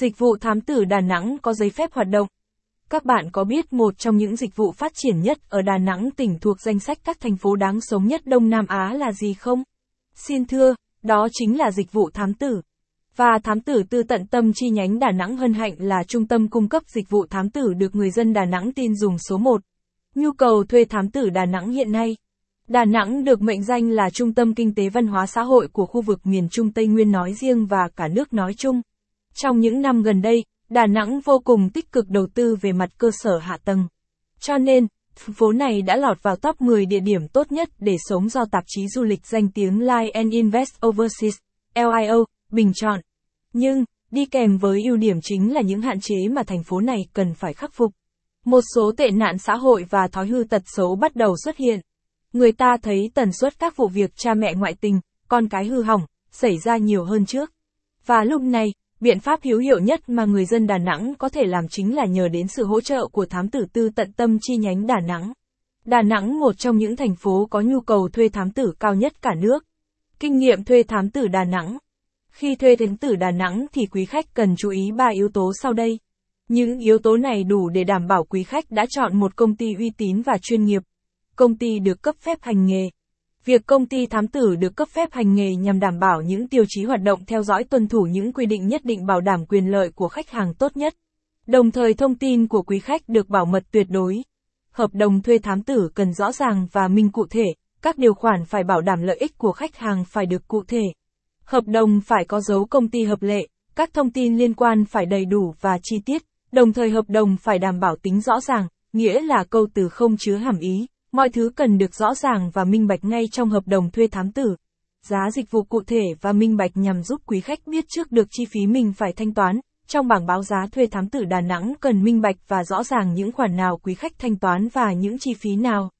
Dịch vụ thám tử Đà Nẵng có giấy phép hoạt động. Các bạn có biết một trong những dịch vụ phát triển nhất ở Đà Nẵng tỉnh thuộc danh sách các thành phố đáng sống nhất Đông Nam Á là gì không? Xin thưa, đó chính là dịch vụ thám tử. Và thám tử tư tận tâm chi nhánh Đà Nẵng hân hạnh là trung tâm cung cấp dịch vụ thám tử được người dân Đà Nẵng tin dùng số 1. Nhu cầu thuê thám tử Đà Nẵng hiện nay. Đà Nẵng được mệnh danh là trung tâm kinh tế văn hóa xã hội của khu vực miền Trung Tây Nguyên nói riêng và cả nước nói chung. Trong những năm gần đây, Đà Nẵng vô cùng tích cực đầu tư về mặt cơ sở hạ tầng. Cho nên, phố này đã lọt vào top 10 địa điểm tốt nhất để sống do tạp chí du lịch danh tiếng Line and Invest Overseas, LIO, bình chọn. Nhưng, đi kèm với ưu điểm chính là những hạn chế mà thành phố này cần phải khắc phục. Một số tệ nạn xã hội và thói hư tật xấu bắt đầu xuất hiện. Người ta thấy tần suất các vụ việc cha mẹ ngoại tình, con cái hư hỏng, xảy ra nhiều hơn trước. Và lúc này, biện pháp hữu hiệu nhất mà người dân Đà Nẵng có thể làm chính là nhờ đến sự hỗ trợ của thám tử tư tận tâm chi nhánh Đà Nẵng. Đà Nẵng, một trong những thành phố có nhu cầu thuê thám tử cao nhất cả nước. Kinh nghiệm thuê thám tử Đà Nẵng Khi thuê thám tử Đà Nẵng thì quý khách cần chú ý 3 yếu tố sau đây. Những yếu tố này đủ để đảm bảo quý khách đã chọn một công ty uy tín và chuyên nghiệp. Công ty được cấp phép hành nghề. Việc công ty thám tử được cấp phép hành nghề nhằm đảm bảo những tiêu chí hoạt động theo dõi tuân thủ những quy định nhất định bảo đảm quyền lợi của khách hàng tốt nhất. Đồng thời thông tin của quý khách được bảo mật tuyệt đối. Hợp đồng thuê thám tử cần rõ ràng và minh cụ thể, các điều khoản phải bảo đảm lợi ích của khách hàng phải được cụ thể. Hợp đồng phải có dấu công ty hợp lệ, các thông tin liên quan phải đầy đủ và chi tiết, đồng thời hợp đồng phải đảm bảo tính rõ ràng, nghĩa là câu từ không chứa hàm ý. Mọi thứ cần được rõ ràng và minh bạch ngay trong hợp đồng thuê thám tử. Giá dịch vụ cụ thể và minh bạch nhằm giúp quý khách biết trước được chi phí mình phải thanh toán. Trong bảng báo giá thuê thám tử Đà Nẵng cần minh bạch và rõ ràng những khoản nào quý khách thanh toán và những chi phí nào.